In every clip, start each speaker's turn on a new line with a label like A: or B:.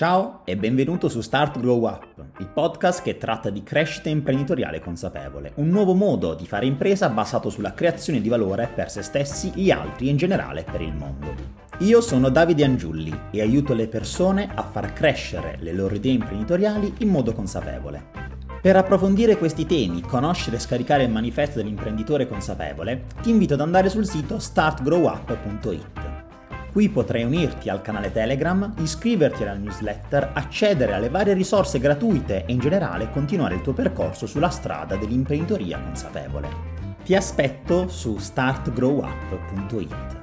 A: Ciao e benvenuto su Start Grow Up, il podcast che tratta di crescita imprenditoriale consapevole, un nuovo modo di fare impresa basato sulla creazione di valore per se stessi, gli altri e in generale per il mondo. Io sono Davide Angiulli e aiuto le persone a far crescere le loro idee imprenditoriali in modo consapevole. Per approfondire questi temi, conoscere e scaricare il manifesto dell'imprenditore consapevole, ti invito ad andare sul sito startgrowup.it. Qui potrai unirti al canale Telegram, iscriverti alla newsletter, accedere alle varie risorse gratuite e in generale continuare il tuo percorso sulla strada dell'imprenditoria consapevole. Ti aspetto su startgrowup.it.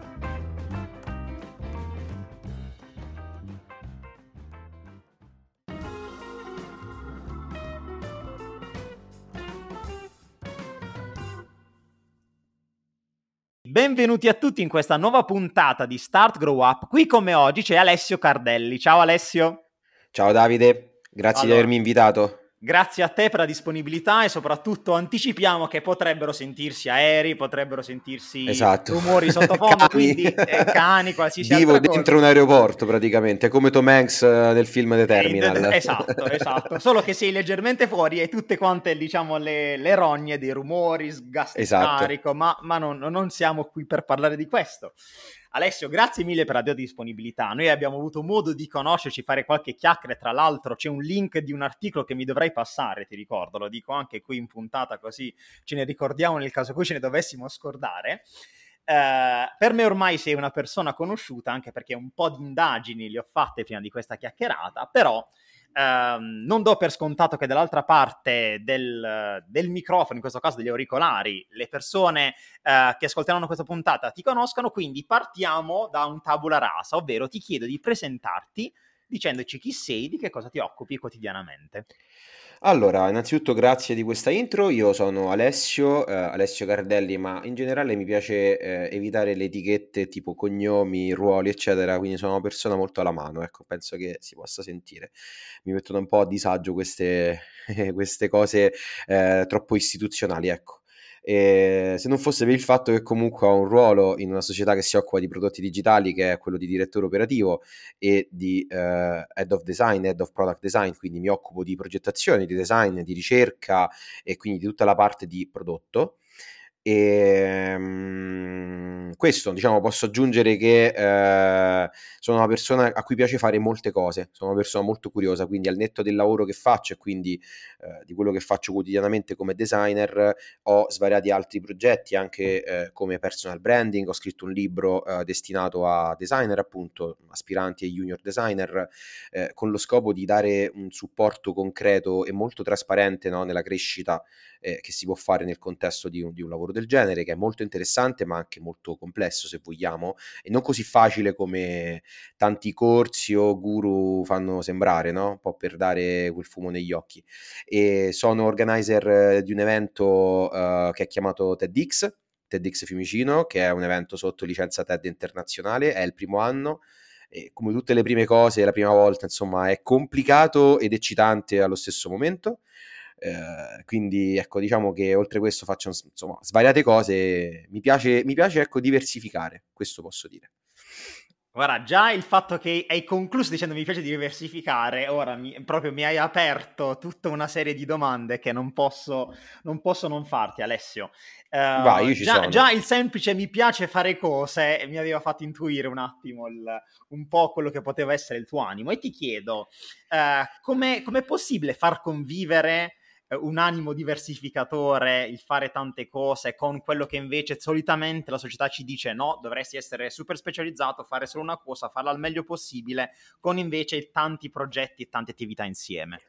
A: Benvenuti a tutti in questa nuova puntata di Start Grow Up. Qui come oggi c'è Alessio Cardelli. Ciao Alessio.
B: Ciao Davide, grazie allora, di avermi invitato.
A: Grazie a te per la disponibilità e soprattutto anticipiamo che potrebbero sentirsi aerei, potrebbero sentirsi
B: esatto.
A: rumori sottofondo, cani. quindi eh, cani, qualsiasi
B: Vivo
A: altra
B: dentro cosa. un aeroporto praticamente, come Tom Hanks uh, nel film The Terminal.
A: Eh, esatto, esatto. Solo che sei leggermente fuori e tutte quante diciamo le, le rogne dei rumori, sgasti esatto. carico, ma, ma non, non siamo qui per parlare di questo. Alessio, grazie mille per la tua disponibilità. Noi abbiamo avuto modo di conoscerci, fare qualche chiacchiere. Tra l'altro, c'è un link di un articolo che mi dovrei passare, ti ricordo, lo dico anche qui in puntata, così ce ne ricordiamo nel caso in cui ce ne dovessimo scordare. Uh, per me ormai sei una persona conosciuta, anche perché un po' di indagini le ho fatte prima di questa chiacchierata, però Ehm, non do per scontato che dall'altra parte del, del, microfono, in questo caso degli auricolari, le persone uh, che ascolteranno questa puntata ti conoscano, quindi partiamo da un tabula rasa, ovvero ti chiedo di presentarti dicendoci chi sei, di che cosa ti occupi quotidianamente.
B: Allora, innanzitutto grazie di questa intro. Io sono Alessio, eh, Alessio Cardelli, ma in generale mi piace eh, evitare le etichette tipo cognomi, ruoli, eccetera, quindi sono una persona molto alla mano, ecco, penso che si possa sentire. Mi mettono un po' a disagio queste, queste cose eh, troppo istituzionali, ecco. E se non fosse per il fatto che comunque ho un ruolo in una società che si occupa di prodotti digitali, che è quello di direttore operativo e di uh, head of design, head of product design, quindi mi occupo di progettazione, di design, di ricerca e quindi di tutta la parte di prodotto. E, um, questo, diciamo, posso aggiungere che uh, sono una persona a cui piace fare molte cose, sono una persona molto curiosa, quindi al netto del lavoro che faccio e quindi uh, di quello che faccio quotidianamente come designer, ho svariati altri progetti anche uh, come personal branding, ho scritto un libro destinato a designer, appunto, aspiranti e junior designer, con lo scopo di dare un supporto concreto e molto trasparente no, nella crescita eh, che si può fare nel contesto di un, di un, lavoro del genere, che è molto interessante ma anche molto complesso se vogliamo, e non così facile come tanti corsi o guru fanno sembrare, no? un po' per dare quel fumo negli occhi. E sono organizer di un evento uh, che è chiamato TEDx, TEDx Fiumicino, che è un evento sotto licenza TED internazionale, è il primo anno. E come tutte le prime cose, la prima volta, insomma, è complicato ed eccitante allo stesso momento. Eh, quindi ecco, diciamo che oltre questo faccio insomma, svariate cose. Mi piace, mi piace ecco, diversificare, questo posso dire.
A: Guarda, già il fatto che hai concluso dicendo mi piace diversificare, ora mi, proprio mi hai aperto tutta una serie di domande che non posso non, posso non farti, Alessio.
B: Uh, Vai, io ci
A: già,
B: sono.
A: già il semplice mi piace fare cose mi aveva fatto intuire un attimo il, un po' quello che poteva essere il tuo animo. E ti chiedo, uh, com'è, com'è possibile far convivere un animo diversificatore, il fare tante cose con quello che invece solitamente la società ci dice no, dovresti essere super specializzato, fare solo una cosa, farla al meglio possibile, con invece tanti progetti e tante attività insieme.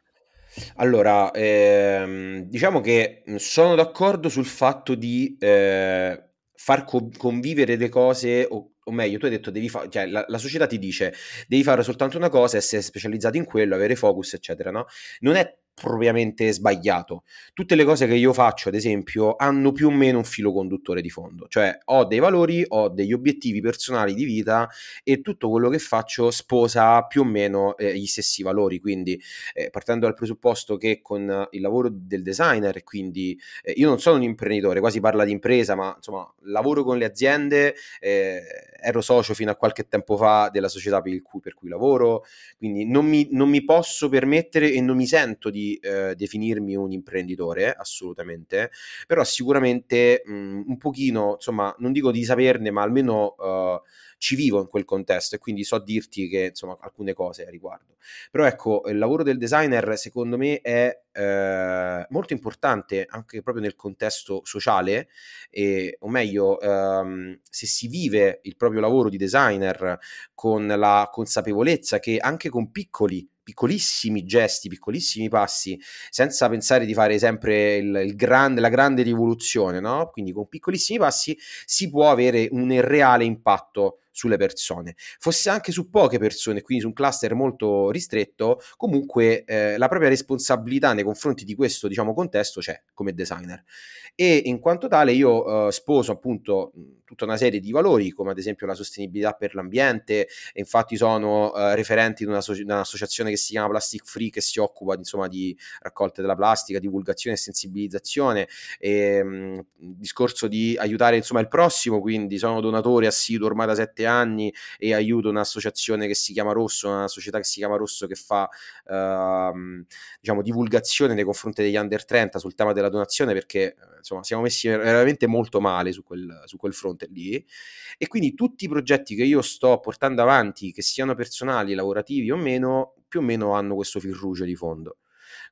B: Allora, ehm, diciamo che sono d'accordo sul fatto di eh, far co- convivere le cose, o, o, meglio, tu hai detto, devi fa- cioè, la, la, società ti dice devi fare soltanto una cosa, essere specializzato in quello, avere focus, eccetera, no? Non è propriamente sbagliato. Tutte le cose che io faccio, ad esempio, hanno più o meno un filo conduttore di fondo, cioè ho dei valori, ho degli obiettivi personali di vita e tutto quello che faccio sposa più o meno eh, gli stessi valori, quindi eh, partendo dal presupposto che con il lavoro del designer, quindi eh, io non sono un imprenditore, quasi parla di impresa, ma insomma lavoro con le aziende, eh, ero socio fino a qualche tempo fa della società per cui, per cui lavoro, quindi non mi, non mi posso permettere e non mi sento di eh, definirmi un imprenditore, assolutamente, però sicuramente mh, mhmm, un pochino, insomma, non dico di saperne, ma almeno uh, ci vivo in quel contesto e quindi so dirti che, insomma, alcune cose a riguardo. Però ecco, il lavoro del designer secondo me è eh, molto importante anche proprio nel contesto sociale, e, o meglio, ehm, se si vive il proprio lavoro di designer con la consapevolezza che anche con piccoli piccolissimi gesti, piccolissimi passi, senza pensare di fare sempre il, il grande, la grande rivoluzione, no? Quindi con piccolissimi passi si può avere un reale impatto sulle persone. Fosse anche su poche persone, quindi su un cluster molto ristretto, comunque eh, la propria responsabilità nei confronti di questo diciamo, contesto c'è come designer. E in quanto tale io eh, sposo appunto tutta una serie di valori, come ad esempio la sostenibilità per l'ambiente, infatti sono eh, referenti di, una so- di un'associazione che si chiama Plastic Free, che si occupa insomma di raccolta della plastica, divulgazione e sensibilizzazione, e mh, discorso di aiutare insomma il prossimo, quindi sono donatore assiduo ormai da sette anni e aiuto un'associazione che si chiama Rosso, una società che si chiama Rosso che fa ehm, diciamo divulgazione nei confronti degli under 30 sul tema della donazione perché insomma siamo messi veramente molto male su quel, su quel fronte lì e quindi tutti i progetti che io sto portando avanti, che siano personali, lavorativi o meno, più o meno hanno questo fil rouge di fondo.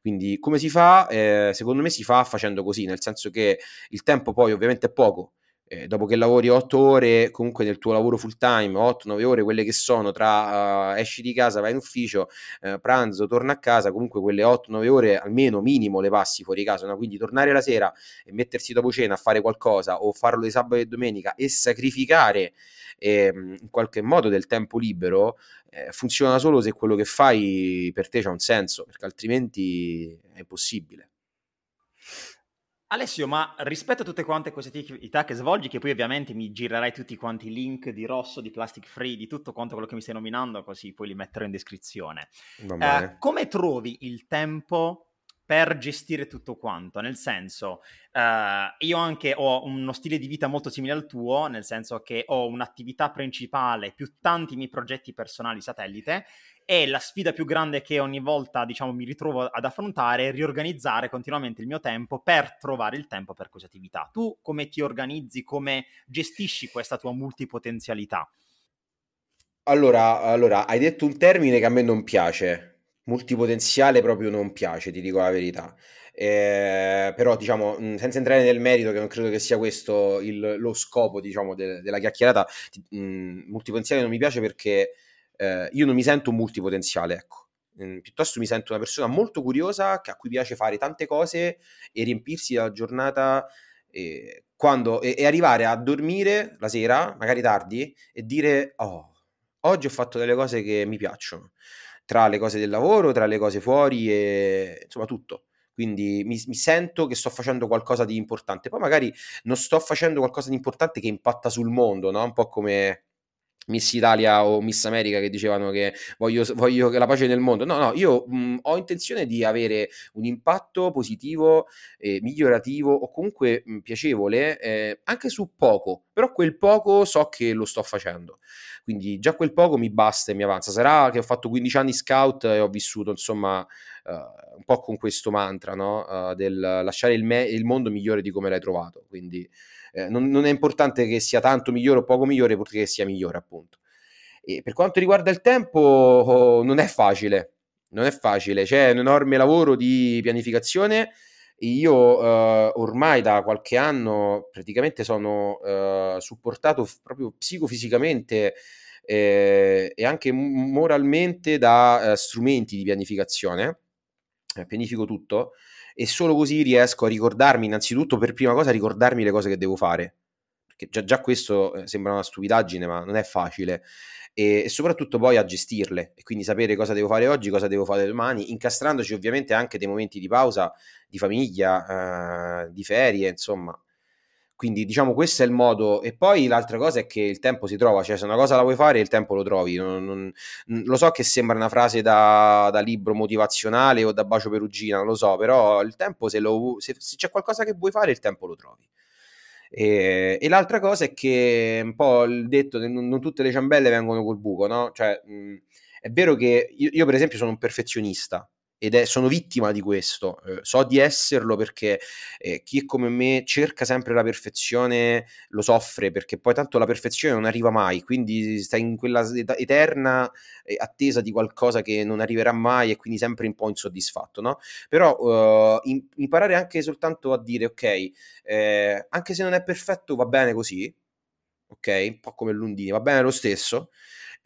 B: Quindi come si fa? Eh, secondo me si fa facendo così, nel senso che il tempo poi ovviamente è poco, eh, dopo che lavori 8 ore, comunque nel tuo lavoro full time, 8-9 ore, quelle che sono tra uh, esci di casa, vai in ufficio, uh, pranzo, torna a casa, comunque quelle 8-9 ore almeno minimo le passi fuori casa, no? quindi tornare la sera e mettersi dopo cena a fare qualcosa o farlo di sabato e domenica e sacrificare eh, in qualche modo del tempo libero eh, funziona solo se quello che fai per te c'ha un senso, perché altrimenti è impossibile.
A: Alessio, ma rispetto a tutte quante queste attività che svolgi, che poi ovviamente mi girerai tutti quanti i link di Rosso, di Plastic Free, di tutto quanto quello che mi stai nominando, così poi li metterò in descrizione. Eh, come trovi il tempo per gestire tutto quanto? Nel senso, eh, io anche ho uno stile di vita molto simile al tuo, nel senso che ho un'attività principale più tanti miei progetti personali satellite e la sfida più grande che ogni volta, diciamo, mi ritrovo ad affrontare è riorganizzare continuamente il mio tempo per trovare il tempo per queste attività. Tu come ti organizzi, come gestisci questa tua multipotenzialità?
B: Allora, allora, hai detto un termine che a me non piace, multipotenziale proprio non piace, ti dico la verità. Eh, però diciamo senza entrare nel merito che non credo che sia questo il, lo scopo diciamo de, della chiacchierata mh, multipotenziale non mi piace perché eh, io non mi sento un multipotenziale, ecco. Mm, piuttosto mi sento una persona molto curiosa a cui piace fare tante cose e riempirsi la giornata eh, quando, e, e, arrivare a dormire la sera, magari tardi, e dire oh, oggi ho fatto delle cose che mi piacciono, tra le cose del lavoro, tra le cose fuori e insomma tutto. Quindi mi, mi, sento che sto facendo qualcosa di importante. Poi magari non sto facendo qualcosa di importante che impatta sul mondo, no? Un po' come Miss Italia o Miss America che dicevano che voglio, voglio la pace nel mondo. No, no, io mh, ho intenzione di avere un impatto positivo, eh, migliorativo o comunque mh, piacevole eh, anche su poco, però quel poco so che lo sto facendo. Quindi già quel poco mi basta e mi avanza. Sarà che ho fatto 15 anni scout e ho vissuto insomma uh, un po' con questo mantra no? uh, del lasciare il, me- il mondo migliore di come l'hai trovato. Quindi eh, non, non, è importante che sia tanto migliore o poco migliore, purché sia migliore, appunto. E per quanto riguarda il tempo, oh, non è facile, non è facile, c'è un enorme lavoro di pianificazione. Io eh, ormai da qualche anno praticamente sono eh, supportato f- proprio psicofisicamente eh, e anche moralmente da eh, strumenti di pianificazione. Eh, pianifico tutto e solo così riesco a ricordarmi innanzitutto per prima cosa ricordarmi le cose che devo fare perché già, già questo eh, sembra una stupidaggine, ma non è facile. E, e, soprattutto poi a gestirle e quindi sapere cosa devo fare oggi, cosa devo fare domani, incastrandoci ovviamente anche dei momenti di pausa, di famiglia, eh, di ferie, insomma, quindi diciamo questo è il modo e poi l'altra cosa è che il tempo si trova, cioè se una cosa la vuoi fare il tempo lo trovi. Non, non, lo so che sembra una frase da, da, libro motivazionale o da bacio perugina, lo so, però il tempo se, lo, se, se c'è qualcosa che vuoi fare il tempo lo trovi. E, e, l'altra cosa è che un po' il detto non, non tutte le ciambelle vengono col buco, no? Cioè, mh, è vero che io, io per esempio sono un perfezionista, ed è, sono vittima di questo. Eh, so di esserlo perché eh, chi come me cerca sempre la perfezione, lo soffre perché poi tanto la perfezione non arriva mai, quindi stai in quella eterna eh, attesa di qualcosa che non arriverà mai e quindi sempre un po' insoddisfatto, no? Però uh, in, imparare anche soltanto a dire ok, eh, anche se non è perfetto va bene così, ok? Un po' come Lundini, va bene lo stesso.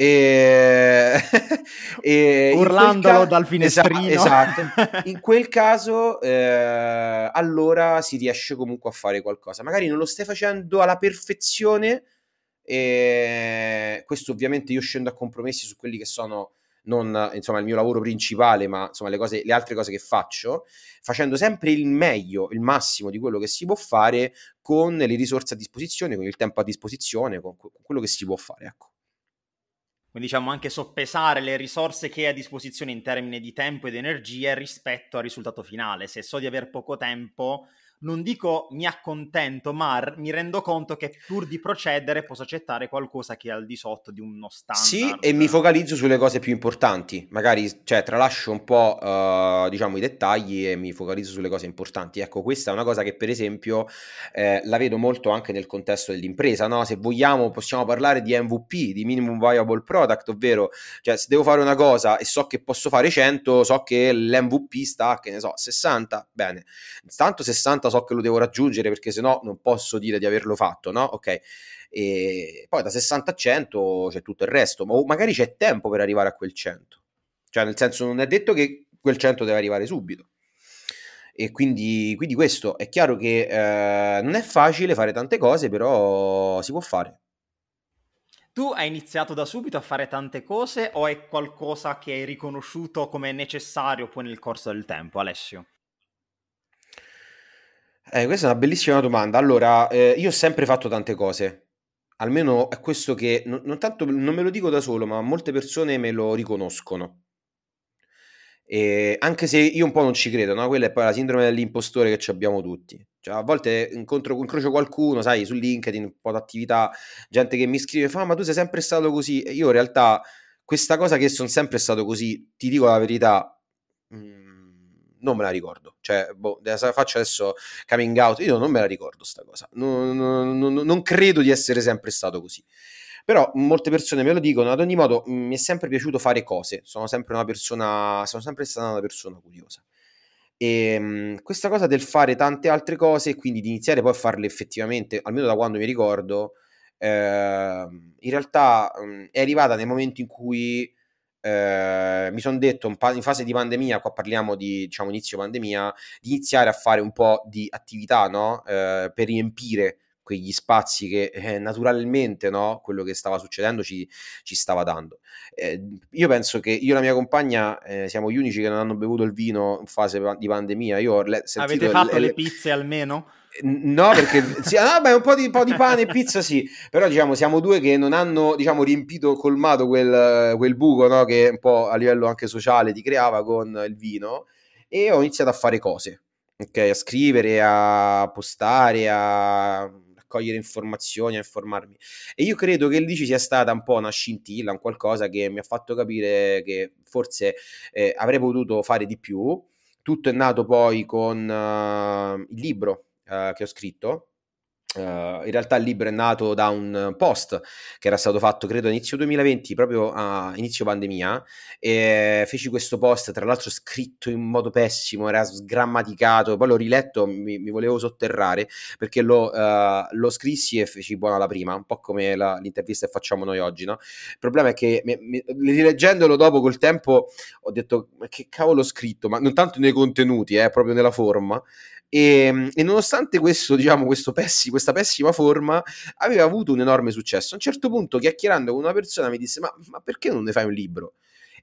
B: E...
A: e Urlandolo ca- dal finestrino.
B: Esatto, esatto. In quel caso, eh, allora si riesce comunque a fare qualcosa. Magari non lo stai facendo alla perfezione. E questo ovviamente io scendo a compromessi su quelli che sono non insomma il mio lavoro principale, ma insomma le, cose, le altre cose che faccio, facendo sempre il meglio, il massimo di quello che si può fare con le risorse a disposizione, con il tempo a disposizione, con, con quello che si può fare. Ecco.
A: Quindi diciamo anche soppesare le risorse che hai a disposizione in termini di tempo ed energie rispetto al risultato finale. Se so di aver poco tempo, non dico mi accontento, ma mi rendo conto che pur di procedere posso accettare qualcosa che è al di sotto di uno standard.
B: Sì, e mi focalizzo sulle cose più importanti. Magari, cioè, tralascio un po', uh, diciamo, i dettagli e mi focalizzo sulle cose importanti. Ecco, questa è una cosa che, per esempio, eh, la vedo molto anche nel contesto dell'impresa, no? Se vogliamo, possiamo parlare di MVP, di Minimum Viable Product, ovvero, cioè, se devo fare una cosa e so che posso fare 100, so che l'MVP sta, che ne so, 60, bene. Tanto 60 so che lo devo raggiungere perché sennò non posso dire di averlo fatto, no? Ok. E poi da 60 a 100 c'è tutto il resto, ma magari c'è tempo per arrivare a quel 100. Cioè, nel senso, non è detto che quel 100 deve arrivare subito. E quindi, quindi questo è chiaro che eh, non è facile fare tante cose, però si può fare.
A: Tu hai iniziato da subito a fare tante cose o è qualcosa che hai riconosciuto come necessario poi nel corso del tempo, Alessio?
B: Eh, questa è una bellissima domanda. Allora, eh, io ho sempre fatto tante cose. Almeno è questo che non, non tanto non me lo dico da solo, ma molte persone me lo riconoscono. E anche se io un po' non ci credo, no? Quella è poi la sindrome dell'impostore che abbiamo tutti. Cioè, a volte incontro, incrocio qualcuno, sai, su LinkedIn, un po' d'attività, gente che mi scrive, fa, ma tu sei sempre stato così. E io in realtà questa cosa che sono sempre stato così, ti dico la verità, mh, mm, non me la ricordo. Cioè, boh, faccio adesso coming out, io non me la ricordo sta cosa. Non, non, non, credo di essere sempre stato così. Però molte persone me lo dicono, ad ogni modo mi è sempre piaciuto fare cose, sono sempre una persona, sono sempre stata una persona curiosa. E ehm, questa cosa del fare tante altre cose e quindi di iniziare poi a farle effettivamente, almeno da quando mi ricordo, eh, in realtà mh, è arrivata nel momento in cui eh, mi sono detto pa- in fase di pandemia, qua parliamo di diciamo inizio pandemia, di iniziare a fare un po' di attività no? eh, per riempire quegli spazi che eh, naturalmente no? quello che stava succedendo ci, ci stava dando. Eh, io penso che io e la mia compagna eh, siamo gli unici che non hanno bevuto il vino in fase di pandemia. Io ho le-
A: Avete fatto le, le pizze almeno?
B: No, perché sì, ah, beh, un po' di, un po' di pane e pizza sì, però diciamo siamo due che non hanno diciamo, riempito, colmato quel, quel buco no, che un po' a livello anche sociale ti creava con il vino e ho iniziato a fare cose, ok? A scrivere, a postare, a raccogliere informazioni, a informarmi. E io credo che lì ci sia stata un po' una scintilla, un qualcosa che mi ha fatto capire che forse eh, avrei potuto fare di più. Tutto è nato poi con uh, il libro uh, che ho scritto. Uh, in realtà il libro è nato da un post che era stato fatto credo a inizio 2020 proprio a inizio pandemia e feci questo post tra l'altro scritto in modo pessimo era sgrammaticato poi l'ho riletto mi, mi volevo sotterrare perché lo, uh, lo, scrissi e feci buona la prima un po' come la, l'intervista che facciamo noi oggi no? il problema è che mi, mi, rileggendolo dopo col tempo ho detto ma che cavolo ho scritto ma non tanto nei contenuti eh, proprio nella forma E, ehm, e, nonostante questo, diciamo, questo pessi, questa pessima forma, aveva avuto un enorme successo. A un certo punto, chiacchierando con una persona, mi disse: Ma, ma perché non ne fai un libro?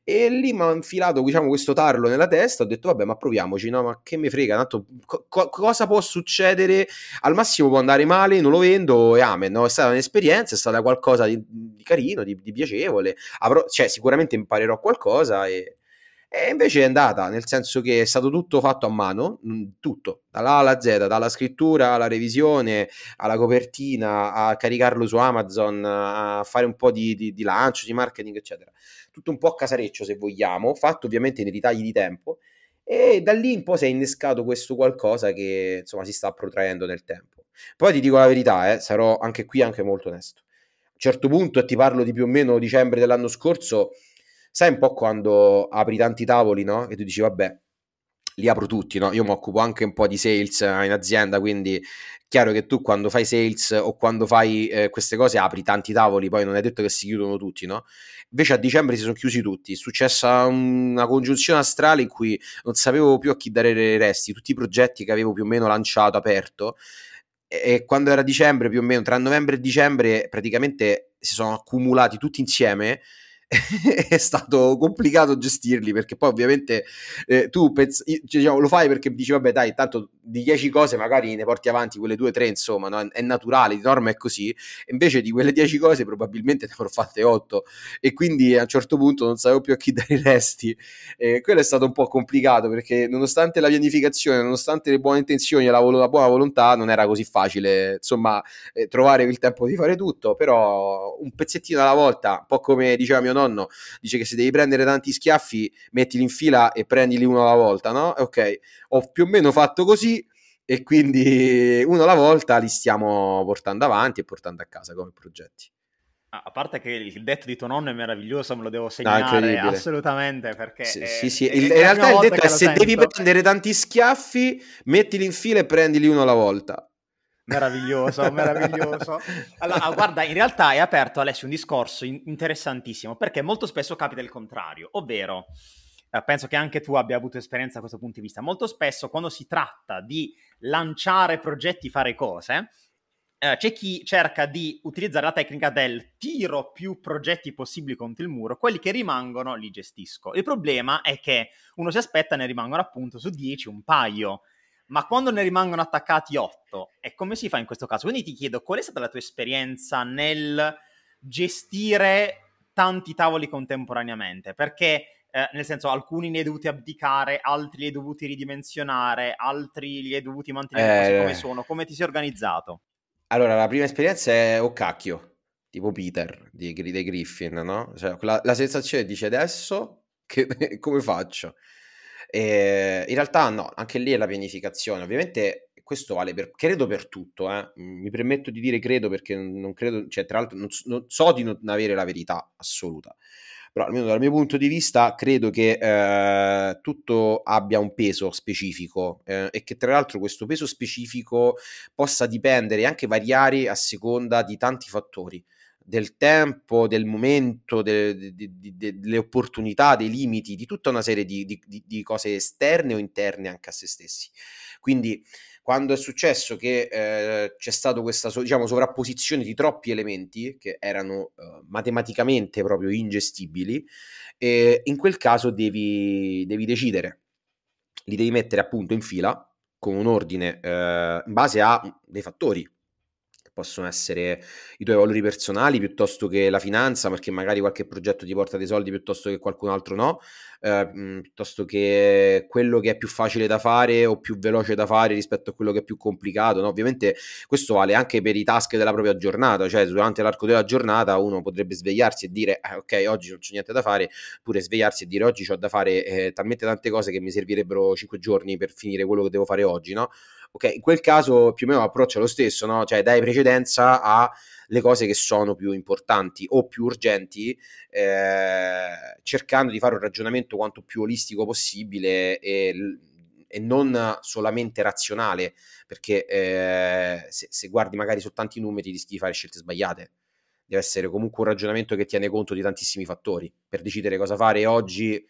B: E lì mi ha infilato diciamo, questo tarlo nella testa. Ho detto, vabbè, ma proviamoci, no? Ma che mi frega, tanto co- cosa può succedere? Al massimo può andare male, non lo vendo e amen. No? È stata un'esperienza, è stata qualcosa di, di carino, di, di piacevole. Avrò, cioè, sicuramente imparerò qualcosa e e invece è andata, nel senso che è stato tutto fatto a mano, tutto, dalla alla Z, dalla scrittura alla revisione, alla copertina, a caricarlo su Amazon, a fare un po' di, di, di lancio, di marketing, eccetera. Tutto un po' casareccio, se vogliamo, fatto ovviamente nei ritagli di tempo. E da lì un po' si è innescato questo qualcosa che insomma si sta protraendo nel tempo. Poi ti dico la verità, eh, sarò anche qui anche molto onesto. A un certo punto, e ti parlo di più o meno dicembre dell'anno scorso, sai un po' quando apri tanti tavoli, no? E tu dici, vabbè, li apro tutti, no? Io mi occupo anche un po' di sales eh, in azienda, quindi chiaro che tu quando fai sales o quando fai eh, queste cose apri tanti tavoli, poi non è detto che si chiudono tutti, no? Invece a dicembre si sono chiusi tutti, è successa una congiunzione astrale in cui non sapevo più a chi dare i resti, tutti i progetti che avevo più o meno lanciato, aperto, e quando era dicembre più o meno, tra novembre e dicembre praticamente si sono accumulati tutti insieme è stato complicato gestirli perché poi ovviamente eh, tu pensi, diciamo, lo fai perché dici vabbè dai tanto di 10 cose magari ne porti avanti quelle 2 tre insomma no? è naturale di norma è così. Invece di quelle 10 cose probabilmente ne avrò fatte 8 e quindi a un certo punto non sapevo più a chi dare i resti. Eh, quello è stato un po' complicato perché nonostante la pianificazione nonostante le buone intenzioni e la, vol- la, buona volontà non era così facile insomma eh, trovare il tempo di fare tutto. Però un pezzettino alla volta un po' come diceva mio nonno dice che se devi prendere tanti schiaffi mettili in fila e prendili uno alla volta, no? Ok, ho più o meno fatto così e quindi uno alla volta li stiamo portando avanti e portando a casa come progetti.
A: A parte che il detto di tuo nonno è meraviglioso, me lo devo segnare no, assolutamente perché
B: sì, è, sì, sì. Il, in realtà il detto è se sento. devi prendere tanti schiaffi, mettili in fila e prendili uno alla volta.
A: Meraviglioso, meraviglioso. Allora, guarda, in realtà hai aperto Alessio un discorso interessantissimo perché molto spesso capita il contrario, ovvero eh, penso che anche tu abbia avuto esperienza da questo punto di vista. Molto spesso quando si tratta di lanciare progetti, fare cose, eh, c'è chi cerca di utilizzare la tecnica del tiro più progetti possibili contro il muro, quelli che rimangono li gestisco. Il problema è che uno si aspetta ne rimangono appunto su 10 un paio ma quando ne rimangono attaccati 8, e come si fa in questo caso? Quindi ti chiedo qual è stata la tua esperienza nel gestire tanti tavoli contemporaneamente? Perché, eh, nel senso, alcuni li hai dovuti abdicare, altri li hai dovuti ridimensionare, altri li hai dovuti mantenere eh... come sono. Come ti sei organizzato?
B: Allora, la prima esperienza è oh cacchio, tipo Peter di, dei Griffin, no? Cioè, la, la sensazione dice adesso che, come faccio? E in realtà no, anche lì è la pianificazione. Ovviamente questo vale per, credo per tutto, eh. mi permetto di dire credo perché non credo, cioè tra l'altro non, non so di non avere la verità assoluta, però almeno dal mio punto di vista credo che eh, tutto abbia un peso specifico eh, e che tra l'altro questo peso specifico possa dipendere e anche variare a seconda di tanti fattori del tempo, del momento, de, de, de, delle opportunità, dei limiti, di tutta una serie di, di, di, cose esterne o interne anche a se stessi. Quindi quando è successo che eh, c'è stata questa diciamo, sovrapposizione di troppi elementi che erano eh, matematicamente proprio ingestibili, eh, in quel caso devi, devi decidere, li devi mettere appunto in fila con un ordine eh, in base a dei fattori possono essere i tuoi valori personali piuttosto che la finanza, perché magari qualche progetto ti porta dei soldi piuttosto che qualcun altro no, eh, piuttosto che quello che è più facile da fare o più veloce da fare rispetto a quello che è più complicato. No? Ovviamente questo vale anche per i task della propria giornata, cioè durante l'arco della giornata uno potrebbe svegliarsi e dire eh, ok oggi non c'è niente da fare, oppure svegliarsi e dire oggi ho da fare eh, talmente tante cose che mi servirebbero 5 giorni per finire quello che devo fare oggi, no? Ok, in quel caso più o meno l'approccio è lo stesso, no? Cioè dai precedenza alle cose che sono più importanti o più urgenti, eh, cercando di fare un ragionamento quanto più olistico possibile e, e non solamente razionale, perché eh, se, se guardi magari soltanto i numeri rischi di fare scelte sbagliate deve essere comunque un ragionamento che tiene conto di tantissimi fattori per decidere cosa fare oggi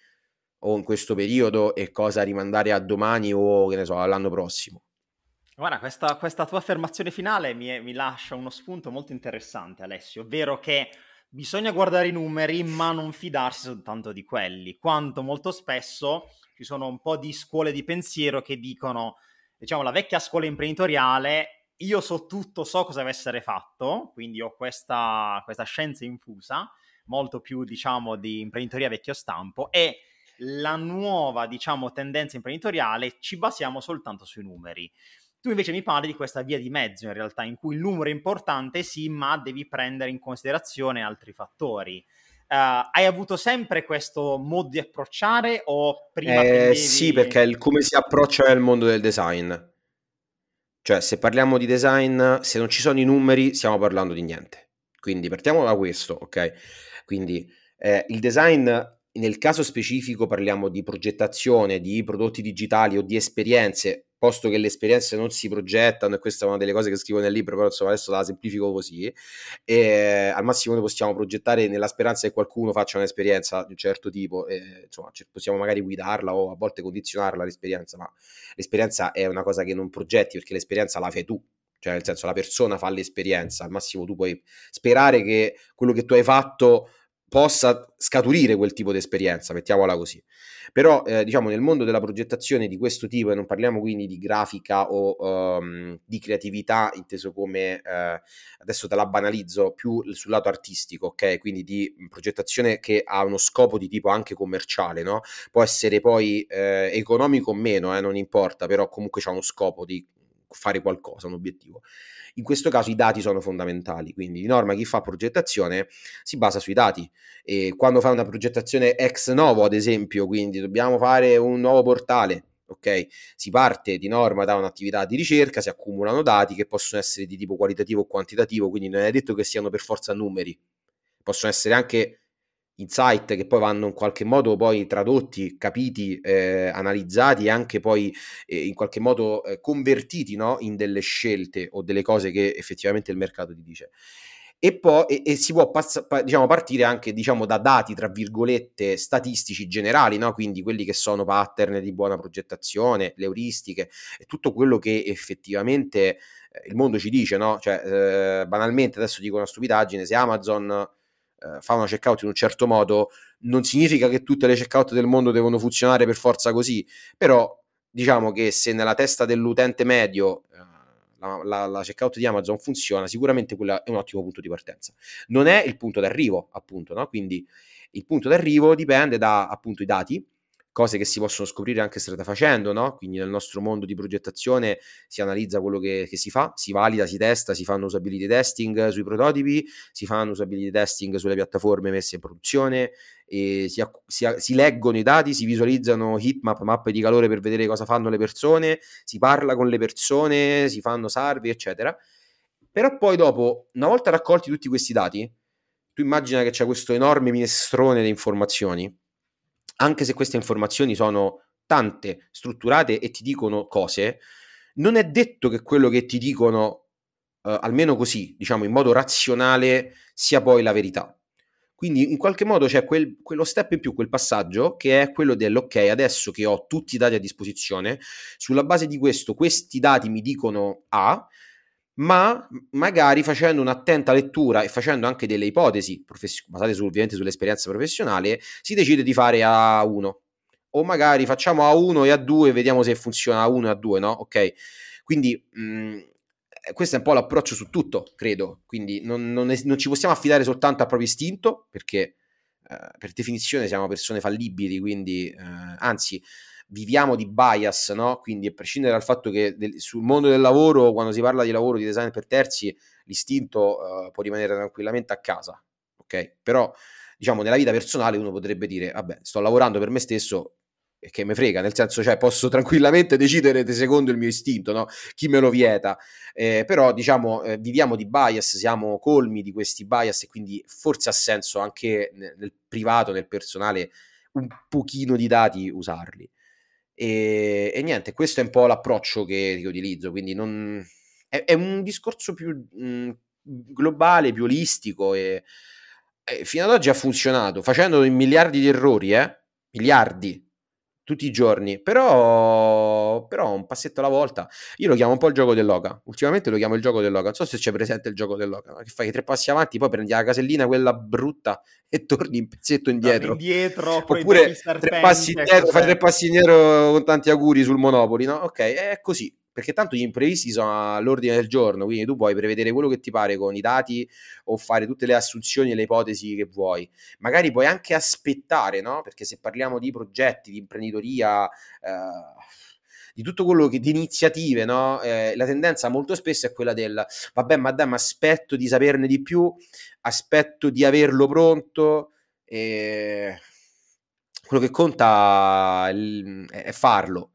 B: o in questo periodo e cosa rimandare a domani o che ne so all'anno prossimo.
A: Guarda, questa, questa tua affermazione finale mi, mi lascia uno spunto molto interessante, Alessio, ovvero che bisogna guardare i numeri ma non fidarsi soltanto di quelli, quanto molto spesso ci sono un po' di scuole di pensiero che dicono, diciamo, la vecchia scuola imprenditoriale, io so tutto, so cosa deve essere fatto, quindi ho questa, questa scienza infusa, molto più, diciamo, di imprenditoria vecchio stampo, e la nuova, diciamo, tendenza imprenditoriale ci basiamo soltanto sui numeri. Tu invece mi parli di questa via di mezzo in realtà, in cui il numero è importante sì, ma devi prendere in considerazione altri fattori. Uh, hai avuto sempre questo modo di approcciare o prima
B: eh, pendevi... Sì, perché il come si approccia nel mondo del design. Cioè, se parliamo di design, se non ci sono i numeri, stiamo parlando di niente. Quindi partiamo da questo, ok? Quindi eh, il design, nel caso specifico parliamo di progettazione, di prodotti digitali o di esperienze, posto che le esperienze non si progettano, e questa è una delle cose che scrivo nel libro, però insomma adesso la semplifico così, e al massimo noi possiamo progettare nella speranza che qualcuno faccia un'esperienza di un certo tipo, e, insomma possiamo magari guidarla o a volte condizionarla l'esperienza, ma l'esperienza è una cosa che non progetti perché l'esperienza la fai tu, cioè nel senso la persona fa l'esperienza, al massimo tu puoi sperare che quello che tu hai fatto possa scaturire quel tipo di esperienza, mettiamola così. Però, eh, diciamo, nel mondo della progettazione di questo tipo, e non parliamo quindi di grafica o um, di creatività, inteso come, eh, adesso te la banalizzo, più sul lato artistico, ok? Quindi di progettazione che ha uno scopo di tipo anche commerciale, no? Può essere poi eh, economico o meno, eh, non importa, però comunque c'è uno scopo di fare qualcosa, un obiettivo. In questo caso i dati sono fondamentali, quindi di norma chi fa progettazione si basa sui dati e quando fa una progettazione ex novo, ad esempio, quindi dobbiamo fare un nuovo portale, ok? Si parte di norma da un'attività di ricerca, si accumulano dati che possono essere di tipo qualitativo o quantitativo, quindi non è detto che siano per forza numeri, possono essere anche insight che poi vanno in qualche modo poi tradotti, capiti, eh, analizzati e anche poi eh, in qualche modo eh, convertiti no? in delle scelte o delle cose che effettivamente il mercato ti dice. E poi e, e si può pass- pa- diciamo, partire anche diciamo, da dati, tra virgolette, statistici generali, no? quindi quelli che sono pattern di buona progettazione, le euristiche e tutto quello che effettivamente eh, il mondo ci dice, no? cioè, eh, banalmente adesso dico una stupidaggine, se Amazon eh, fa una checkout in un certo modo, non significa che tutte le checkout del mondo devono funzionare per forza così, però diciamo che se nella testa dell'utente medio eh, la, la, la, checkout di Amazon funziona, sicuramente quello è un ottimo punto di partenza. Non è il punto d'arrivo, appunto, no? Quindi il punto d'arrivo dipende da appunto i dati cose che si possono scoprire anche strada facendo, no? Quindi nel nostro mondo di progettazione si analizza quello che, che, si fa, si valida, si testa, si fanno usability testing sui prototipi, si fanno usability testing sulle piattaforme messe in produzione, si, si, si, leggono i dati, si visualizzano heatmap, mappe di calore per vedere cosa fanno le persone, si parla con le persone, si fanno survey, eccetera. Però poi dopo, una volta raccolti tutti questi dati, tu immagina che c'è questo enorme minestrone di informazioni anche se queste informazioni sono tante, strutturate e ti dicono cose, non è detto che quello che ti dicono, eh, almeno così, diciamo in modo razionale, sia poi la verità. Quindi in qualche modo c'è quel, quello step in più, quel passaggio che è quello dell'ok, adesso che ho tutti i dati a disposizione, sulla base di questo questi dati mi dicono A, ma magari facendo un'attenta lettura e facendo anche delle ipotesi profes- basate su, ovviamente sull'esperienza professionale, si decide di fare A1 o magari facciamo A1 e A2 e vediamo se funziona A1 e A2, no? Ok? Quindi mh, mm, questo è un po' l'approccio su tutto, credo. Quindi non, non, è, non ci possiamo affidare soltanto al proprio istinto, perché eh, per definizione siamo persone fallibili, quindi eh, anzi viviamo di bias, no? Quindi a prescindere dal fatto che del, sul mondo del lavoro, quando si parla di lavoro di design per terzi, l'istinto uh, può rimanere tranquillamente a casa, ok? Però diciamo nella vita personale uno potrebbe dire, vabbè, sto lavorando per me stesso, e che me frega, nel senso, cioè, posso tranquillamente decidere secondo il mio istinto, no? Chi me lo vieta. Eh, però, diciamo, eh, viviamo di bias, siamo colmi di questi bias e quindi forse ha senso anche nel, nel privato, nel personale, un pochino di dati usarli. E, e, niente, questo è un po' l'approccio che, utilizzo, quindi non, è, è, un discorso più mh, globale, più olistico e, e, fino ad oggi ha funzionato, facendo miliardi di errori, eh? miliardi, tutti i giorni, però però un passetto alla volta. Io lo chiamo un po' il gioco dell'oca. Ultimamente lo chiamo il gioco dell'oca. Non so se c'è presente il gioco dell'oca. Che fai tre passi avanti, poi prendi la casellina quella brutta e torni un pezzetto indietro.
A: Indietro
B: Oppure tre passi indietro, fai tre passi indietro con tanti auguri sul Monopoli, no? Ok, è così perché tanto gli imprevisti sono all'ordine del giorno, quindi tu puoi prevedere quello che ti pare con i dati o fare tutte le assunzioni e le ipotesi che vuoi. Magari puoi anche aspettare, no? Perché se parliamo di progetti, di imprenditoria, eh, di tutto quello che di iniziative, no? Eh, la tendenza molto spesso è quella del vabbè, ma dai, ma aspetto di saperne di più, aspetto di averlo pronto. E... Quello che conta è farlo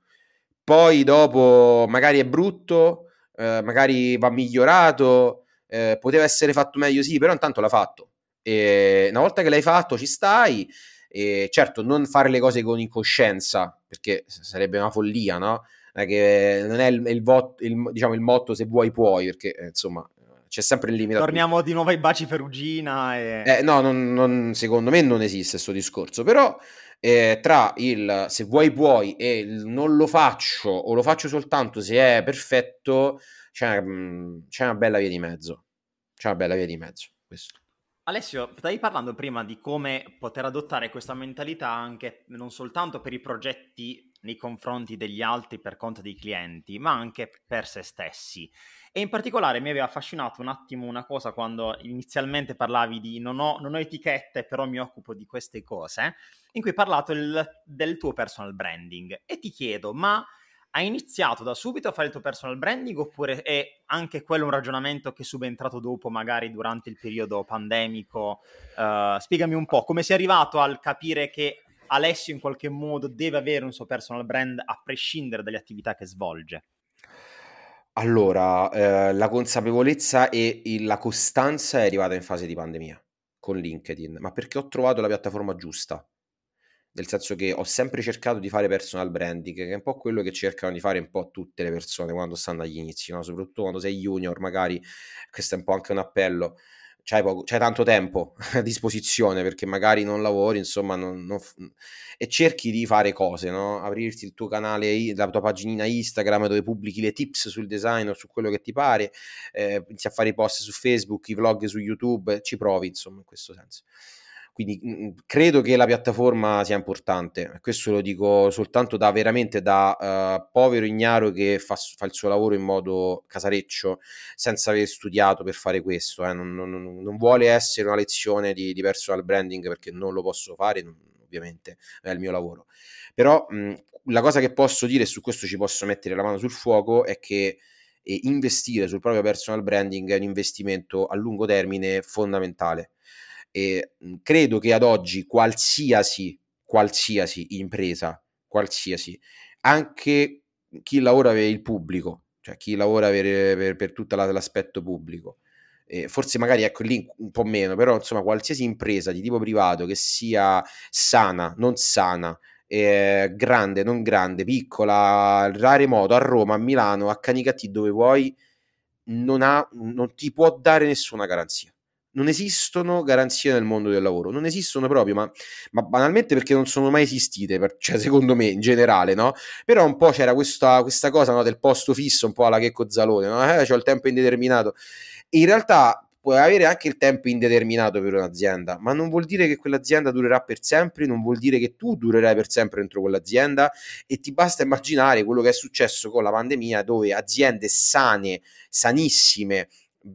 B: poi dopo magari è brutto, eh, magari va migliorato, eh, poteva essere fatto meglio, sì, però intanto l'ha fatto. E una volta che l'hai fatto ci stai, e certo non fare le cose con incoscienza, perché sarebbe una follia, no? Che non è il, il, vot, il, diciamo, il motto se vuoi puoi, perché eh, insomma c'è sempre il limite.
A: Torniamo di nuovo ai baci Ferugina. E...
B: Eh, no, non, non, secondo me non esiste questo discorso, però eh, tra il se vuoi puoi e il non lo faccio o lo faccio soltanto se è perfetto, c'è, mm, c'è una bella via di mezzo. C'è una bella via di mezzo. Questo.
A: Alessio, stavi parlando prima di come poter adottare questa mentalità anche non soltanto per i progetti nei confronti degli altri per conto dei clienti, ma anche per se stessi. E in particolare mi aveva affascinato un attimo una cosa quando inizialmente parlavi di non ho, non ho etichette, però mi occupo di queste cose, in cui hai parlato il, del tuo personal branding. E ti chiedo, ma hai iniziato da subito a fare il tuo personal branding oppure è anche quello un ragionamento che è subentrato dopo, magari durante il periodo pandemico? Uh, spiegami un po' come sei arrivato al capire che Alessio in qualche modo deve avere un suo personal brand a prescindere dalle attività che svolge.
B: Allora, ehm, la consapevolezza e il la costanza è arrivata in fase di pandemia, con LinkedIn, ma perché ho trovato la piattaforma giusta. Nel senso che ho sempre cercato di fare personal branding, che è un po' quello che cercano di fare un po' tutte le persone quando stanno agli inizi, no, soprattutto quando sei junior magari, questo è un po' anche un appello c'hai, poco, c'hai tanto tempo a disposizione perché magari non lavori, insomma, non, non, e cerchi di fare cose, no? Aprirti il tuo canale, la tua paginina Instagram dove pubblichi le tips sul design o su quello che ti pare, eh, inizi a fare i post su Facebook, i vlog su YouTube, ci provi, insomma, in questo senso. Quindi mh, mhmm, credo che la piattaforma sia importante, questo lo dico soltanto da veramente da uh, povero ignaro che fa, fa, il suo lavoro in modo casareccio, senza aver studiato per fare questo. Eh. Non, non, non, vuole essere una lezione di, di, personal branding perché non lo posso fare, non, ovviamente è il mio lavoro. Però mh, mhmm, la cosa che posso dire, e su questo ci posso mettere la mano sul fuoco, è che eh, investire sul proprio personal branding è un investimento a lungo termine fondamentale e mhmm, credo che ad oggi qualsiasi, qualsiasi impresa, qualsiasi, anche chi lavora per il pubblico, cioè chi lavora per, per, per tutto l'aspetto pubblico, eh, forse magari ecco lì un po' meno, però insomma qualsiasi impresa di tipo privato che sia sana, non sana, eh, grande, non grande, piccola, remoto, a Roma, a Milano, a Canicattì, dove vuoi, non, ha, non ti può dare nessuna garanzia non esistono garanzie nel mondo del lavoro, non esistono proprio, ma, ma banalmente perché non sono mai esistite, per, cioè secondo me in generale, no? Però un po' c'era questa, questa cosa no, del posto fisso, un po' alla Checco Zalone, no? Eh, c'ho il tempo indeterminato. In realtà puoi avere anche il tempo indeterminato per un'azienda, ma non vuol dire che quell'azienda durerà per sempre, non vuol dire che tu durerai per sempre dentro quell'azienda e ti basta immaginare quello che è successo con la pandemia dove aziende sane, sanissime,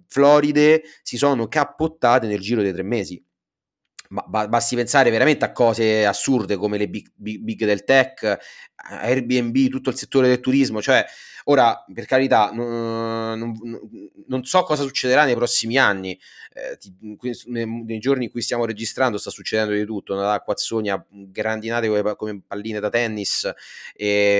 B: floride si sono cappottate nel giro dei tre mesi. Ma basti pensare veramente a cose assurde come le big, big, big, del tech, Airbnb, tutto il settore del turismo. Cioè, ora per carità, non, non, non so cosa succederà nei prossimi anni. Eh, nei, nei, giorni in cui stiamo registrando, sta succedendo di tutto: da acquazzoni a grandinate come, come palline da tennis,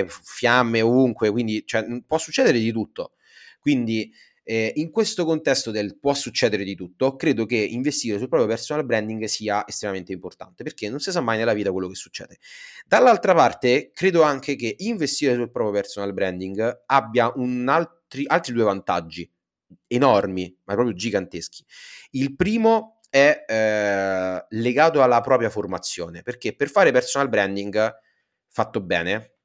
B: fiamme ovunque. Quindi, cioè, può succedere di tutto. Quindi eh, in questo contesto del può succedere di tutto, credo che investire sul proprio personal branding sia estremamente importante perché non si sa mai nella vita quello che succede. Dall'altra parte, credo anche che investire sul proprio personal branding abbia altri, altri due vantaggi enormi, ma proprio giganteschi. Il primo è eh, legato alla propria formazione, perché per fare personal branding fatto bene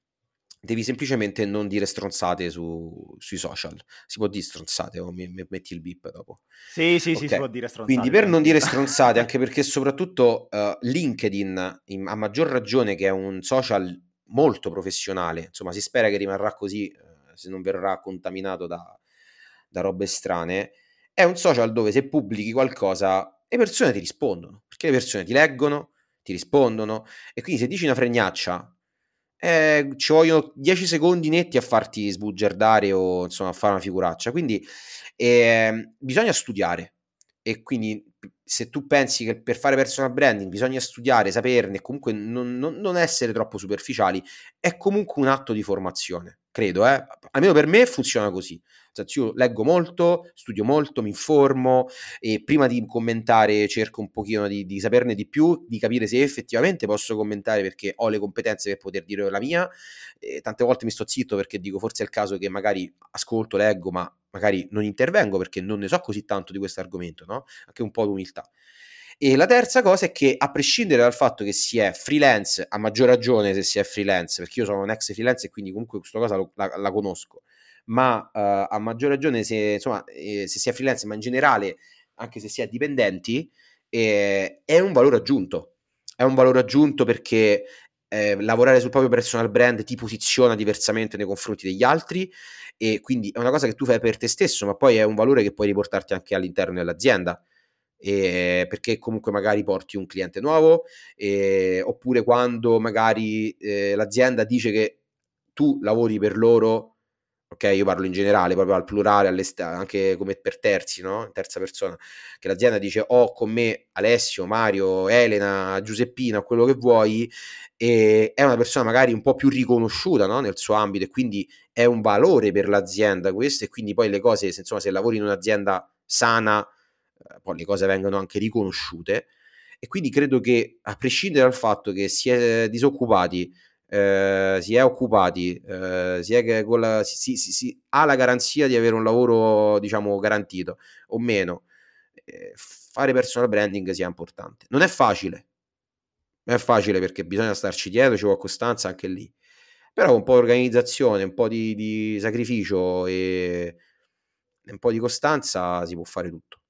B: devi semplicemente non dire stronzate su, sui social. Si può dire stronzate o mi, mi metti il bip dopo?
A: Sì, sì, okay. sì, si può dire stronzate.
B: Quindi per non dire stronzate, anche perché soprattutto uh, LinkedIn, in, a maggior ragione che è un social molto professionale, insomma si spera che rimarrà così uh, se non verrà contaminato da, da robe strane, è un social dove se pubblichi qualcosa le persone ti rispondono, perché le persone ti leggono, ti rispondono e quindi se dici una fregnaccia eh, ci vogliono 10 secondi netti a farti sbugiardare o insomma a fare una figuraccia. Quindi eh, bisogna studiare. E quindi se tu pensi che per fare personal branding bisogna studiare, saperne, comunque non, non, non essere troppo superficiali, è comunque un atto di formazione, credo, eh? almeno per me funziona così. Io leggo molto, studio molto, mi informo e prima di commentare cerco un pochino di, di, saperne di più, di capire se effettivamente posso commentare perché ho le competenze per poter dire la mia. E tante volte mi sto zitto perché dico forse è il caso che magari ascolto, leggo, ma magari non intervengo perché non ne so così tanto di questo argomento, no? Anche un po' di umiltà. E la terza cosa è che a prescindere dal fatto che si è freelance, a maggior ragione se si è freelance, perché io sono un ex freelance e quindi comunque questa cosa lo, la, la, conosco, ma uh, a maggior ragione se, insomma, eh, se si è freelance, ma in generale anche se si è dipendenti, eh, è un valore aggiunto. È un valore aggiunto perché eh, lavorare sul proprio personal brand ti posiziona diversamente nei confronti degli altri e quindi è una cosa che tu fai per te stesso, ma poi è un valore che puoi riportarti anche all'interno dell'azienda. Eh, perché comunque magari porti un cliente nuovo eh, oppure quando magari eh, l'azienda dice che tu lavori per loro ok? Io parlo in generale, proprio al plurale, anche come per terzi, no? In terza persona, che l'azienda dice ho oh, con me Alessio, Mario, Elena, Giuseppina, quello che vuoi, e è una persona magari un po' più riconosciuta no? nel suo ambito e quindi è un valore per l'azienda questo e quindi poi le cose, se, insomma, se lavori in un'azienda sana, eh, poi le cose vengono anche riconosciute e quindi credo che a prescindere dal fatto che si è disoccupati, eh, si è occupati, eh, si, è la, si, si, si, ha la garanzia di avere un lavoro, diciamo, garantito o meno, eh, fare personal branding sia importante. Non è facile, non è facile perché bisogna starci dietro, ci vuole costanza anche lì, però un po' di organizzazione, un po' di, di sacrificio e un po' di costanza si può fare tutto.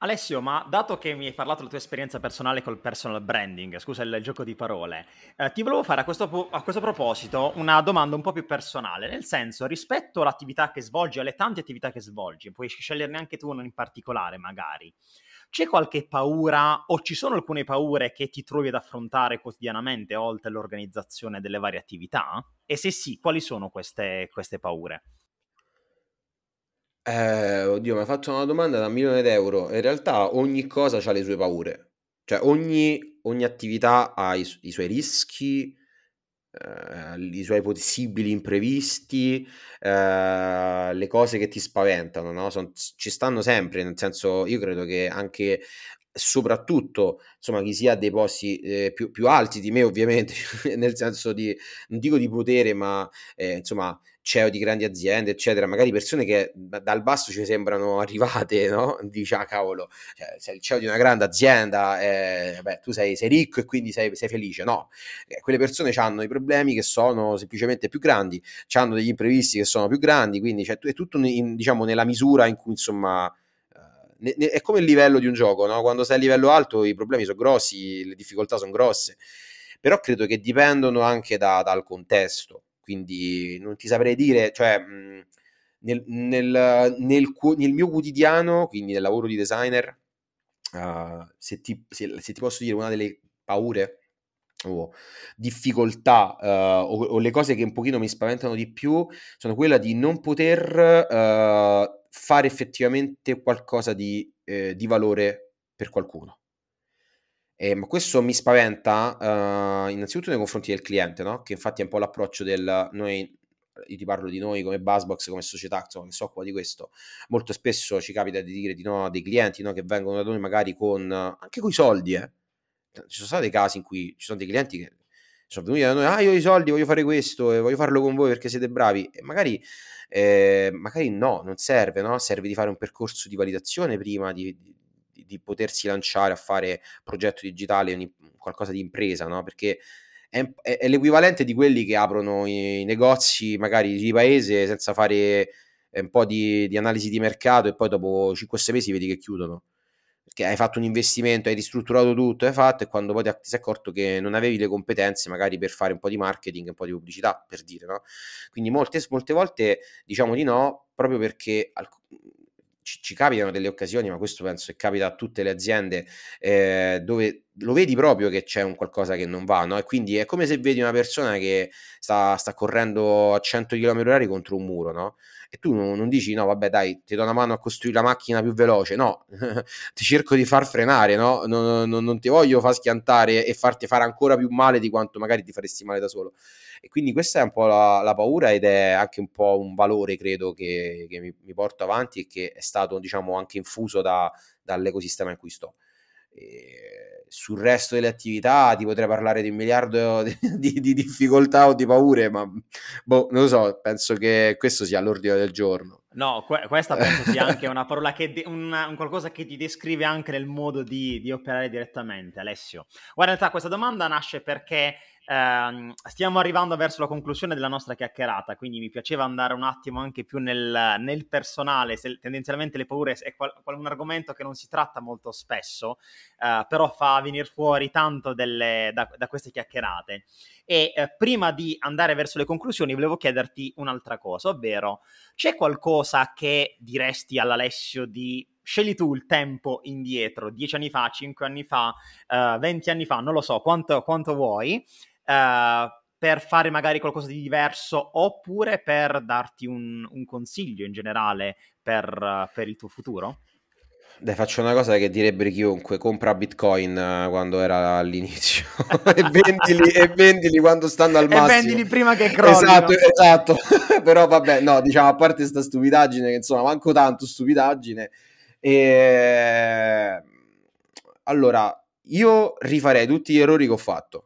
A: Alessio, ma dato che mi hai parlato della tua esperienza personale col personal branding, scusa il, gioco di parole, eh, ti volevo fare a questo, a questo, proposito una domanda un po' più personale, nel senso rispetto all'attività che svolgi, alle tante attività che svolgi, puoi sceglierne anche tu uno in particolare magari, c'è qualche paura o ci sono alcune paure che ti trovi ad affrontare quotidianamente oltre all'organizzazione delle varie attività? E se sì, quali sono queste, queste paure?
B: Eh, oddio, mi ha fatto una domanda da un milione d'euro. In realtà ogni cosa ha le sue paure. Cioè ogni, ogni attività ha i, i suoi rischi, eh, i suoi possibili imprevisti, eh, le cose che ti spaventano, no? Son, ci stanno sempre, nel senso io credo che anche soprattutto insomma chi sia dei posti eh, più, più, alti di me ovviamente nel senso di non dico di potere ma eh, insomma CEO di grandi aziende, eccetera, magari persone che dal basso ci sembrano arrivate, no? Dici, ah cavolo, cioè, sei il CEO di una grande azienda, eh, beh, tu sei, sei, ricco e quindi sei, sei felice. No, eh, quelle persone hanno i problemi che sono semplicemente più grandi, hanno degli imprevisti che sono più grandi, quindi cioè, è tutto in, diciamo, nella misura in cui, insomma, eh, è come il livello di un gioco, no? quando sei a livello alto i problemi sono grossi, le difficoltà sono grosse, però credo che dipendono anche da, dal contesto quindi non ti saprei dire, cioè mh, nel, nel, nel, nel, mio quotidiano, quindi nel lavoro di designer, uh, se, ti, se, se, ti, posso dire una delle paure o difficoltà uh, o, o, le cose che un pochino mi spaventano di più sono quella di non poter uh, fare effettivamente qualcosa di, eh, di valore per qualcuno. Eh, ma questo mi spaventa uh, innanzitutto nei confronti del cliente, no? che infatti è un po' l'approccio del noi, io ti parlo di noi come Buzzbox, come società insomma, che si occupa di questo. Molto spesso ci capita di dire di no a dei clienti no? che vengono da noi magari con anche con i soldi. Eh. Ci sono stati casi in cui ci sono dei clienti che sono venuti da noi, ah io ho i soldi, voglio fare questo, e voglio farlo con voi perché siete bravi. E magari, eh, magari no, non serve, no? serve di fare un percorso di validazione prima di, di di potersi lanciare a fare progetto digitale, qualcosa di impresa, no? Perché è, è, è, l'equivalente di quelli che aprono i negozi magari di paese senza fare un po' di, di analisi di mercato e poi dopo 5-6 mesi vedi che chiudono che hai fatto un investimento, hai ristrutturato tutto, hai fatto e quando poi ti, sei accorto che non avevi le competenze magari per fare un po' di marketing, un po' di pubblicità, per dire, no? Quindi molte, molte volte diciamo di no proprio perché ci, ci, capitano delle occasioni, ma questo penso che capita a tutte le aziende, eh, dove lo vedi proprio che c'è un qualcosa che non va, no? E quindi è come se vedi una persona che sta, sta correndo a 100 km/h contro un muro, no? E tu non, non, dici no vabbè dai ti do una mano a costruire la macchina più veloce. No ti cerco di far frenare no? Non, non, non, ti voglio far schiantare e farti fare ancora più male di quanto magari ti faresti male da solo. E quindi questa è un po' la, la paura ed è anche un po' un valore credo che, che mi, mi, porto avanti e che è stato diciamo anche infuso da, dall'ecosistema in cui sto e sul resto delle attività ti potrei parlare di un miliardo di, di, di, difficoltà o di paure, ma boh, non lo so, penso che questo sia l'ordine del giorno.
A: No, que- questa penso sia anche una parola che de- una, un qualcosa che ti descrive anche nel modo di, di operare direttamente, Alessio. Guarda, in realtà questa domanda nasce perché Uh, stiamo arrivando verso la conclusione della nostra chiacchierata, quindi mi piaceva andare un attimo anche più nel, nel personale. Se, tendenzialmente le paure è qual, un argomento che non si tratta molto spesso, uh, però fa venire fuori tanto delle, da, da, queste chiacchierate. E uh, prima di andare verso le conclusioni, volevo chiederti un'altra cosa, ovvero c'è qualcosa che diresti all'Alessio di scegli tu il tempo indietro, dieci anni fa, cinque anni fa, uh, venti anni fa, non lo so, quanto, quanto vuoi, uh, per fare magari qualcosa di diverso oppure per darti un, un consiglio in generale per, per, il tuo futuro?
B: Dai, faccio una cosa che direbbe chiunque, compra Bitcoin uh, quando era all'inizio e, vendili, e, vendili, quando stanno al massimo.
A: E vendili prima che crollino.
B: Esatto, esatto. Però vabbè, no, diciamo, a parte questa stupidaggine, che insomma, manco tanto stupidaggine, e... Allora, io rifarei tutti gli errori che ho fatto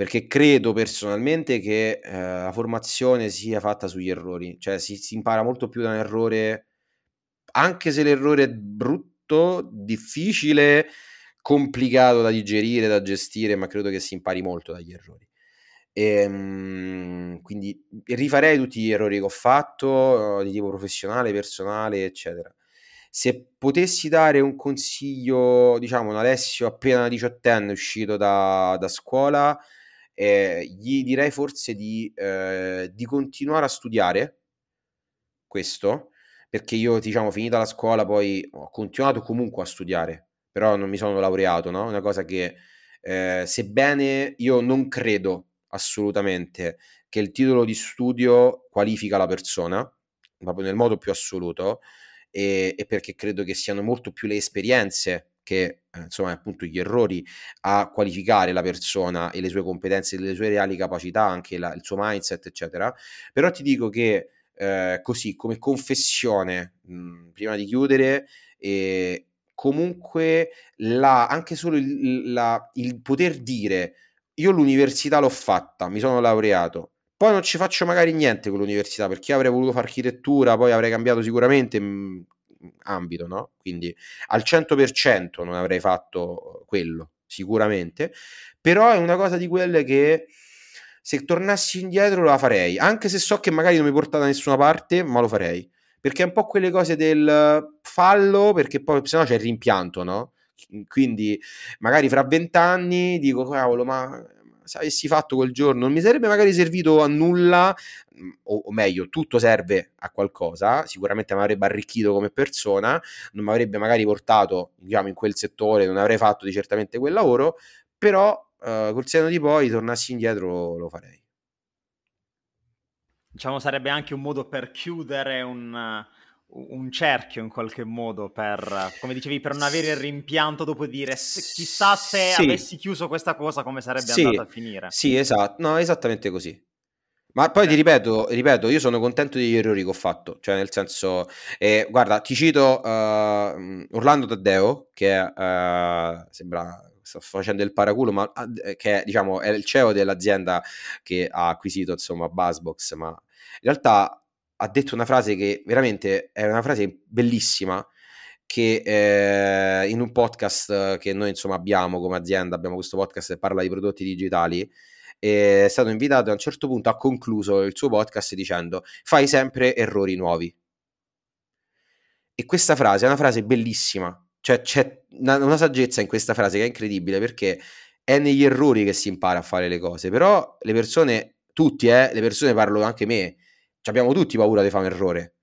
B: perché credo personalmente che eh, la formazione sia fatta sugli errori, cioè si, si, impara molto più da un errore, anche se l'errore è brutto, difficile, complicato da digerire, da gestire, ma credo che si impari molto dagli errori. E, ehm, quindi rifarei tutti gli errori che ho fatto di tipo professionale, personale, eccetera. Se potessi dare un consiglio, diciamo, un Alessio appena diciottenne uscito da, da scuola, eh, gli direi forse di, eh, di, continuare a studiare questo, perché io, diciamo, finita la scuola, poi ho continuato comunque a studiare, però non mi sono laureato, no? Una cosa che, eh, sebbene io non credo assolutamente che il titolo di studio qualifica la persona, proprio nel modo più assoluto, e, e perché credo che siano molto più le esperienze che eh, insomma appunto gli errori a qualificare la persona e le sue competenze, le sue reali capacità, anche la, il suo mindset, eccetera. Però ti dico che eh, così come confessione, mh, prima di chiudere, eh, comunque la, anche solo il, la, il poter dire io l'università l'ho fatta, mi sono laureato, poi non ci faccio magari niente con l'università perché avrei voluto fare architettura, poi avrei cambiato sicuramente mh, ambito, no? Quindi al 100% non avrei fatto quello, sicuramente, però è una cosa di quelle che se tornassi indietro la farei, anche se so che magari non mi porta da nessuna parte, ma lo farei. Perché è un po' quelle cose del fallo, perché poi se no c'è il rimpianto, no? Quindi magari fra vent'anni dico, cavolo, ma se avessi fatto quel giorno non mi sarebbe magari servito a nulla, o, o meglio, tutto serve a qualcosa, sicuramente mi avrebbe arricchito come persona, non mi avrebbe magari portato, diciamo, in quel settore, non avrei fatto di certamente quel lavoro, però uh, col senno di poi, tornassi indietro, lo farei.
A: Diciamo sarebbe anche un modo per chiudere un, un cerchio in qualche modo per, come dicevi, per non avere il rimpianto dopo dire chissà se sì. avessi chiuso questa cosa come sarebbe sì. andata a finire.
B: Sì, esatto, no, esattamente così. Ma poi ti ripeto, ripeto, io sono contento degli errori che ho fatto, cioè nel senso, eh, guarda, ti cito uh, Orlando Taddeo, che uh, sembra sto facendo il paraculo, ma uh, che diciamo è il CEO dell'azienda che ha acquisito insomma Buzzbox, ma in realtà ha detto una frase che veramente è una frase bellissima che eh, in un podcast che noi insomma abbiamo come azienda, abbiamo questo podcast che parla di prodotti digitali, è stato invitato a un certo punto ha concluso il suo podcast dicendo fai sempre errori nuovi. E questa frase è una frase bellissima, cioè c'è una, una saggezza in questa frase che è incredibile perché è negli errori che si impara a fare le cose, però le persone, tutti, eh, le persone parlo anche me, abbiamo tutti paura di fare un errore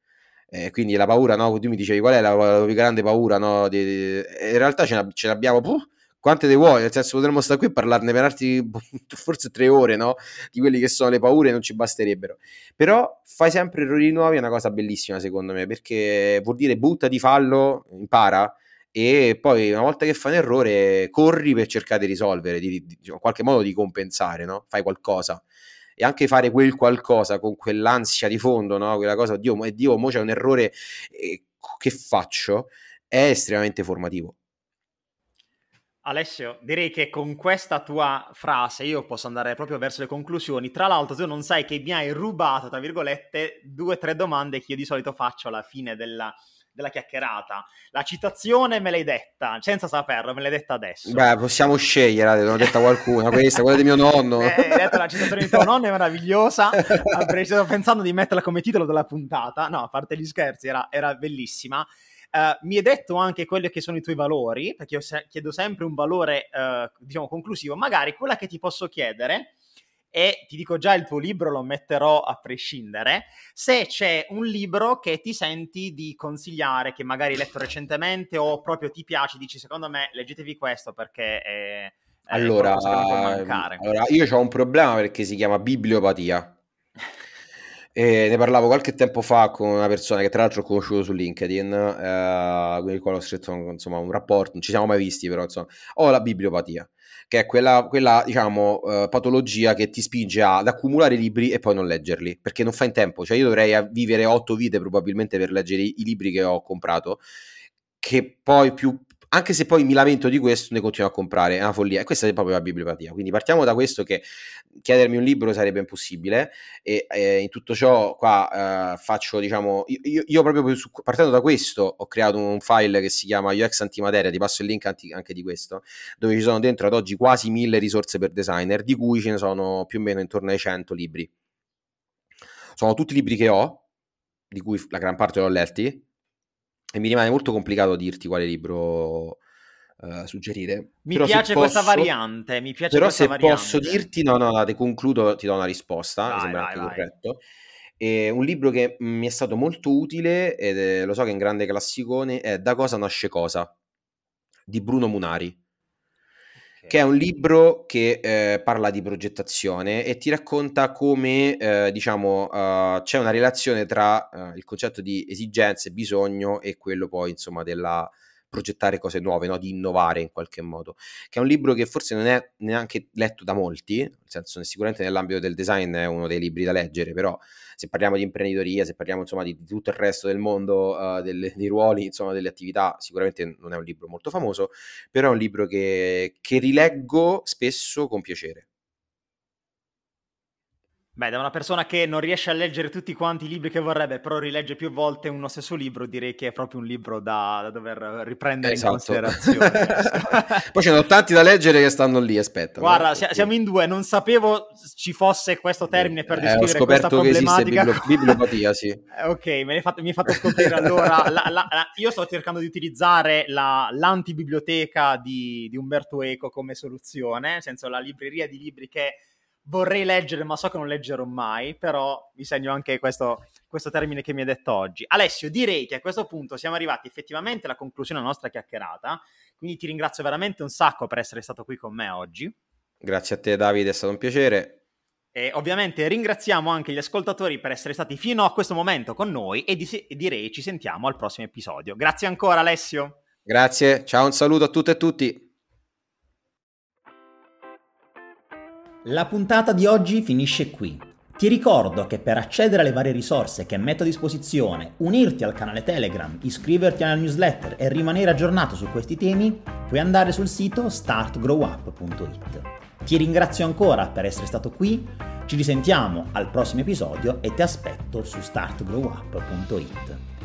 B: eh, quindi la paura, no? Tu mi dicevi qual è la, la più grande paura, no? Di, di... In realtà ce, ce l'abbiamo, puh, quante ne vuoi? Nel senso, potremmo stare qui a parlarne per altri, forse tre ore, no? Di quelli che sono le paure, non ci basterebbero. Però fai sempre errori nuovi, è una cosa bellissima, secondo me, perché vuol dire butta di fallo, impara, e poi una volta che fai un errore corri per cercare di risolvere, di, in qualche modo di compensare, no? Fai qualcosa e anche fare quel qualcosa con quell'ansia di fondo, no? quella cosa, Dio, Dio, mo c'è un errore, eh, che faccio? È estremamente formativo.
A: Alessio, direi che con questa tua frase io posso andare proprio verso le conclusioni. Tra l'altro, tu non sai che mi hai rubato, tra virgolette, due o tre domande che io di solito faccio alla fine della, della chiacchierata. La citazione me l'hai detta, senza saperlo, me l'hai detta adesso.
B: Beh, possiamo scegliere, l'ho detta qualcuno, questa, quella di mio nonno.
A: Eh, hai detto la citazione di tuo nonno è meravigliosa, stato pensando di metterla come titolo della puntata, no, a parte gli scherzi, era, era bellissima. Uh, mi hai detto anche quelli che sono i tuoi valori, perché io se- chiedo sempre un valore, uh, diciamo, conclusivo. Magari quella che ti posso chiedere e ti dico già il tuo libro lo metterò a prescindere, se c'è un libro che ti senti di consigliare, che magari hai letto recentemente o proprio ti piace, dici secondo me leggetevi questo perché è...
B: Allora, allora, io ho un problema perché si chiama bibliopatia. E ne parlavo qualche tempo fa con una persona che tra l'altro ho conosciuto su LinkedIn, eh, con il quale ho scritto insomma, un rapporto, non ci siamo mai visti però insomma, ho la bibliopatia che è quella, quella diciamo, uh, patologia che ti spinge ad accumulare libri e poi non leggerli, perché non fai in tempo. Cioè io dovrei vivere otto vite probabilmente per leggere i, i libri che ho comprato, che poi più, anche se poi mi lamento di questo, ne continuo a comprare, è una follia. E questa è proprio la bibliopatia. Quindi partiamo da questo che chiedermi un libro sarebbe impossibile e eh, in tutto ciò qua eh, faccio, diciamo, io, io proprio su, partendo da questo ho creato un file che si chiama UX Antimateria, ti passo il link anti, anche di questo, dove ci sono dentro ad oggi quasi mille risorse per designer, di cui ce ne sono più o meno intorno ai 100 libri. Sono tutti libri che ho, di cui la gran parte l'ho letti, e mi rimane molto complicato dirti quale libro uh, suggerire.
A: Mi però piace questa posso, variante, mi piace
B: però
A: se
B: variante. posso dirti, no, no, te concludo, ti do una risposta, vai, mi sembra vai, anche vai. corretto. E un libro che mi è stato molto utile, ed è, lo so che è un grande classicone, è Da cosa nasce cosa, di Bruno Munari che è un libro che eh, parla di progettazione e ti racconta come, eh, diciamo, uh, c'è una relazione tra uh, il concetto di esigenze, bisogno e quello poi, insomma, della progettare cose nuove, no? di innovare in qualche modo, che è un libro che forse non è neanche letto da molti, nel senso sicuramente nell'ambito del design è uno dei libri da leggere, però se parliamo di imprenditoria, se parliamo insomma di, di tutto il resto del mondo, uh, delle, dei ruoli, insomma delle attività, sicuramente non è un libro molto famoso, però è un libro che, che rileggo spesso con piacere.
A: Beh, da una persona che non riesce a leggere tutti quanti i libri che vorrebbe, però rilegge più volte uno stesso libro, direi che è proprio un libro da, da dover riprendere esatto. in considerazione.
B: Poi ce ne sono tanti da leggere che stanno lì, aspetta.
A: Guarda, si- siamo in due, non sapevo ci fosse questo termine per descrivere eh, questa problematica.
B: Che esiste bibliopatia, sì.
A: Eh, ok, me l'hai fatto, mi hai fatto scoprire allora. La, la, la, io sto cercando di utilizzare l'antibiblioteca di, di Umberto Eco come soluzione, nel senso la libreria di libri che vorrei leggere, ma so che non leggerò mai, però vi segno anche questo, questo, termine che mi hai detto oggi. Alessio, direi che a questo punto siamo arrivati effettivamente alla conclusione della nostra chiacchierata, quindi ti ringrazio veramente un sacco per essere stato qui con me oggi.
B: Grazie a te Davide, è stato un piacere.
A: E ovviamente ringraziamo anche gli ascoltatori per essere stati fino a questo momento con noi e, di- direi ci sentiamo al prossimo episodio. Grazie ancora Alessio.
B: Grazie, ciao, un saluto a tutte e tutti.
A: La puntata di oggi finisce qui. Ti ricordo che per accedere alle varie risorse che metto a disposizione, unirti al canale Telegram, iscriverti alla newsletter e rimanere aggiornato su questi temi, puoi andare sul sito startgrowup.it. Ti ringrazio ancora per essere stato qui, ci risentiamo al prossimo episodio e ti aspetto su startgrowup.it.